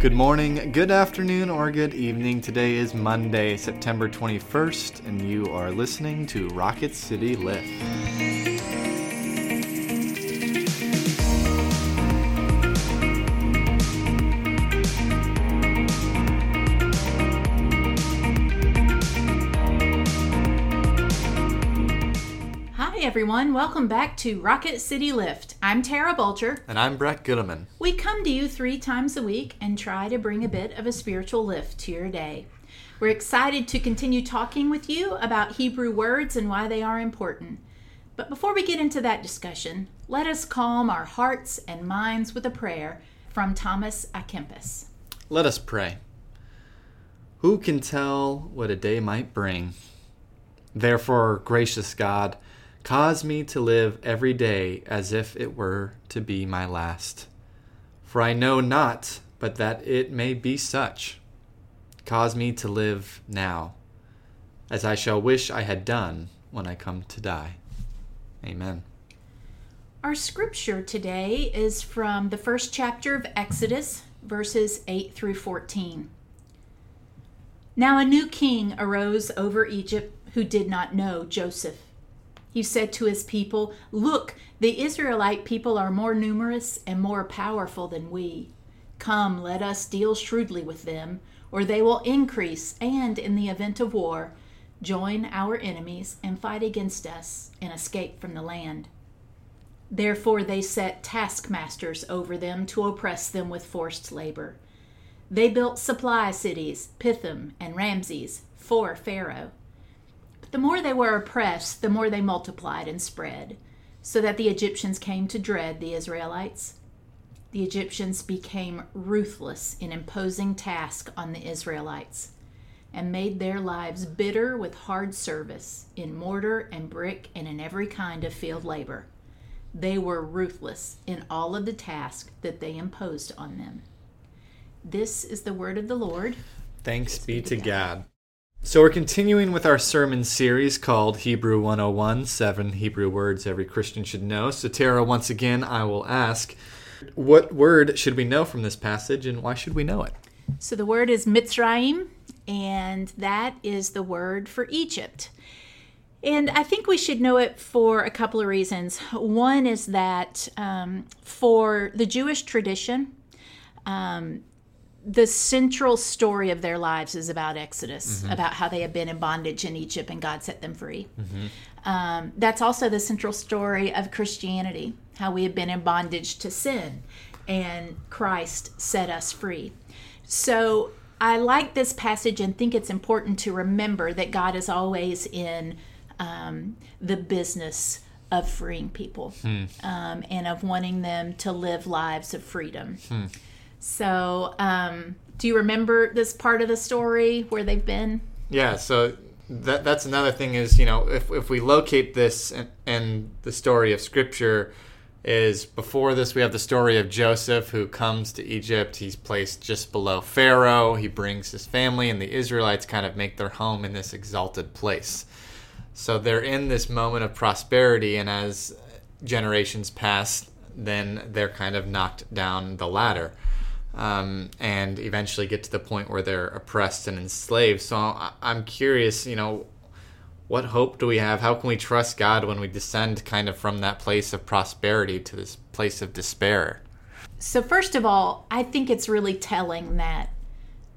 Good morning, good afternoon, or good evening. Today is Monday, September 21st, and you are listening to Rocket City Lift. Hi, everyone. Welcome back to Rocket City Lift. I'm Tara Bulger. And I'm Brett Goodeman. We come to you three times a week and try to bring a bit of a spiritual lift to your day. We're excited to continue talking with you about Hebrew words and why they are important. But before we get into that discussion, let us calm our hearts and minds with a prayer from Thomas à Kempis. Let us pray. Who can tell what a day might bring? Therefore, gracious God, cause me to live every day as if it were to be my last. For I know not but that it may be such. Cause me to live now, as I shall wish I had done when I come to die. Amen. Our scripture today is from the first chapter of Exodus, verses 8 through 14. Now a new king arose over Egypt who did not know Joseph. He said to his people, Look, the Israelite people are more numerous and more powerful than we. Come, let us deal shrewdly with them, or they will increase, and in the event of war, join our enemies and fight against us and escape from the land. Therefore, they set taskmasters over them to oppress them with forced labor. They built supply cities, Pithom and Ramses, for Pharaoh. The more they were oppressed, the more they multiplied and spread, so that the Egyptians came to dread the Israelites. The Egyptians became ruthless in imposing tasks on the Israelites and made their lives bitter with hard service in mortar and brick and in every kind of field labor. They were ruthless in all of the tasks that they imposed on them. This is the word of the Lord. Thanks be to God. So, we're continuing with our sermon series called Hebrew 101 Seven Hebrew Words Every Christian Should Know. So, Tara, once again, I will ask what word should we know from this passage and why should we know it? So, the word is Mitzrayim, and that is the word for Egypt. And I think we should know it for a couple of reasons. One is that um, for the Jewish tradition, um, the central story of their lives is about Exodus, mm-hmm. about how they have been in bondage in Egypt and God set them free. Mm-hmm. Um, that's also the central story of Christianity, how we have been in bondage to sin and Christ set us free. So I like this passage and think it's important to remember that God is always in um, the business of freeing people hmm. um, and of wanting them to live lives of freedom. Hmm. So, um, do you remember this part of the story where they've been? Yeah, so that that's another thing is, you know, if, if we locate this and, and the story of Scripture, is before this we have the story of Joseph who comes to Egypt. He's placed just below Pharaoh. He brings his family, and the Israelites kind of make their home in this exalted place. So they're in this moment of prosperity, and as generations pass, then they're kind of knocked down the ladder. Um, and eventually get to the point where they're oppressed and enslaved. So I'm curious, you know, what hope do we have? How can we trust God when we descend kind of from that place of prosperity to this place of despair? So, first of all, I think it's really telling that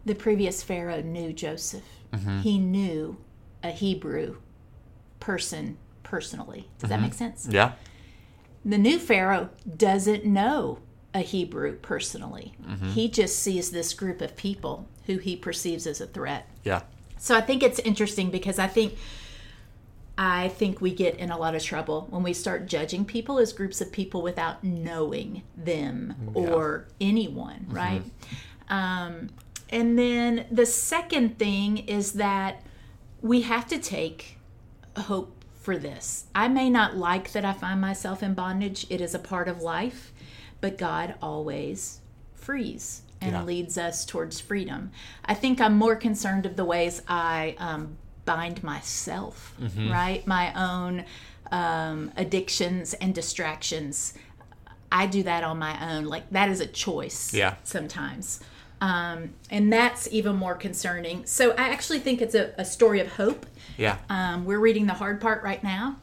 the previous Pharaoh knew Joseph. Mm-hmm. He knew a Hebrew person personally. Does mm-hmm. that make sense? Yeah. The new Pharaoh doesn't know a Hebrew personally. Mm-hmm. He just sees this group of people who he perceives as a threat. Yeah. So I think it's interesting because I think I think we get in a lot of trouble when we start judging people as groups of people without knowing them yeah. or anyone, mm-hmm. right? Um, and then the second thing is that we have to take hope for this. I may not like that I find myself in bondage, it is a part of life, but God always frees and yeah. leads us towards freedom. I think I'm more concerned of the ways I um, bind myself, mm-hmm. right? My own um, addictions and distractions. I do that on my own. Like that is a choice. Yeah. Sometimes. Um, and that's even more concerning. So I actually think it's a, a story of hope. Yeah. Um, we're reading the hard part right now.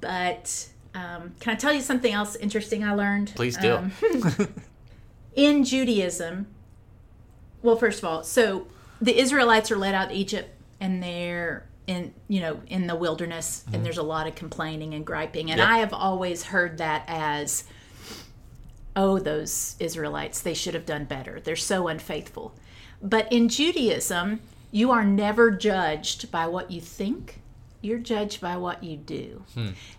But um, can I tell you something else interesting I learned? Please do. Um, in Judaism, well, first of all, so the Israelites are led out of Egypt and they're in you know in the wilderness and there's a lot of complaining and griping and Yep. I have always heard that as oh those Israelites they should have done better they're so unfaithful but in Judaism you are never judged by what you think you're judged by what you do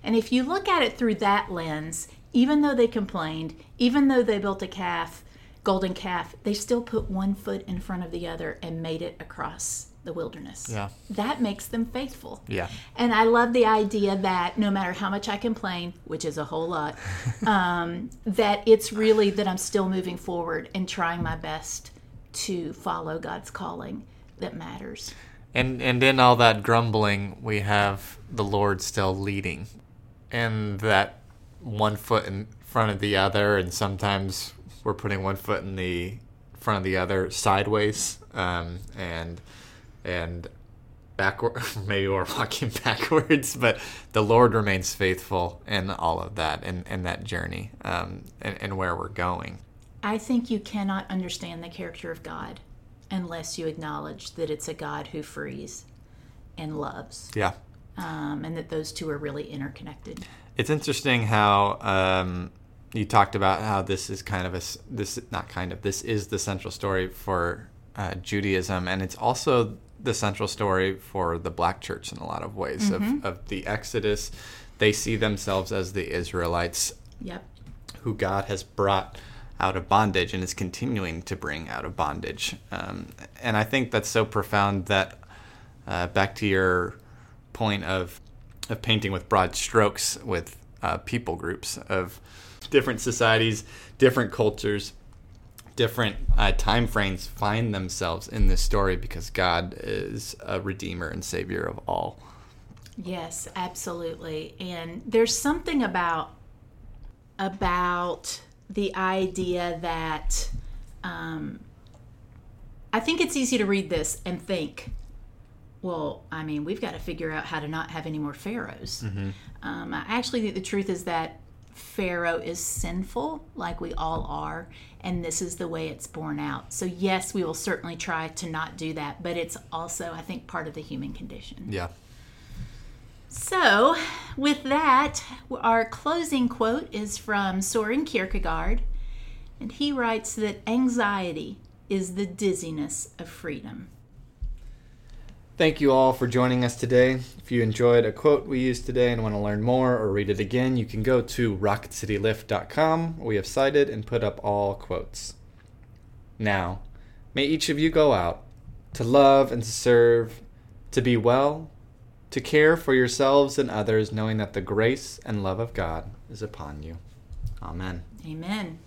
and if you look at it through that lens even though they complained even though they built a calf golden calf they still put one foot in front of the other and made it across the wilderness Yeah. that makes them faithful Yeah. and I love the idea that no matter how much I complain, which is a whole lot, um, that it's really that I'm still moving forward and trying my best to follow God's calling that matters. And and in all that grumbling, we have the Lord still leading, and that one foot in front of the other, and sometimes we're putting one foot in the front of the other sideways, um, and and backward. Maybe we're walking backwards, but the Lord remains faithful in all of that, and in, that journey, um, and, and where we're going. I think you cannot understand the character of God unless you acknowledge that it's a God who frees and loves, Yeah. um, and that those two are really interconnected. It's interesting how um, you talked about how this is kind of a this not kind of this is the central story for uh, Judaism, and it's also the central story for the Black Church in a lot of ways of, of the Exodus. They see themselves as the Israelites Yep. who God has brought out of bondage and is continuing to bring out of bondage. Um, and I think that's so profound that uh, back to your point of of painting with broad strokes with uh, people groups of different societies, different cultures, different uh, time frames find themselves in this story because God is a redeemer and savior of all. Yes, absolutely. And there's something about about the idea that um, I think it's easy to read this and think, well, I mean, we've got to figure out how to not have any more pharaohs. Um, I actually think the truth is that Pharaoh is sinful, like we all are, and this is the way it's borne out. So, yes, we will certainly try to not do that, but it's also, I think, part of the human condition. Yeah. So, with that, our closing quote is from Soren Kierkegaard, and he writes that anxiety is the dizziness of freedom. Thank you all for joining us today. If you enjoyed a quote we used today and want to learn more or read it again, you can go to rocketcitylift.com. We have cited and put up all quotes. Now, may each of you go out to love and to serve, to be well, to care for yourselves and others, knowing that the grace and love of God is upon you. Amen. Amen.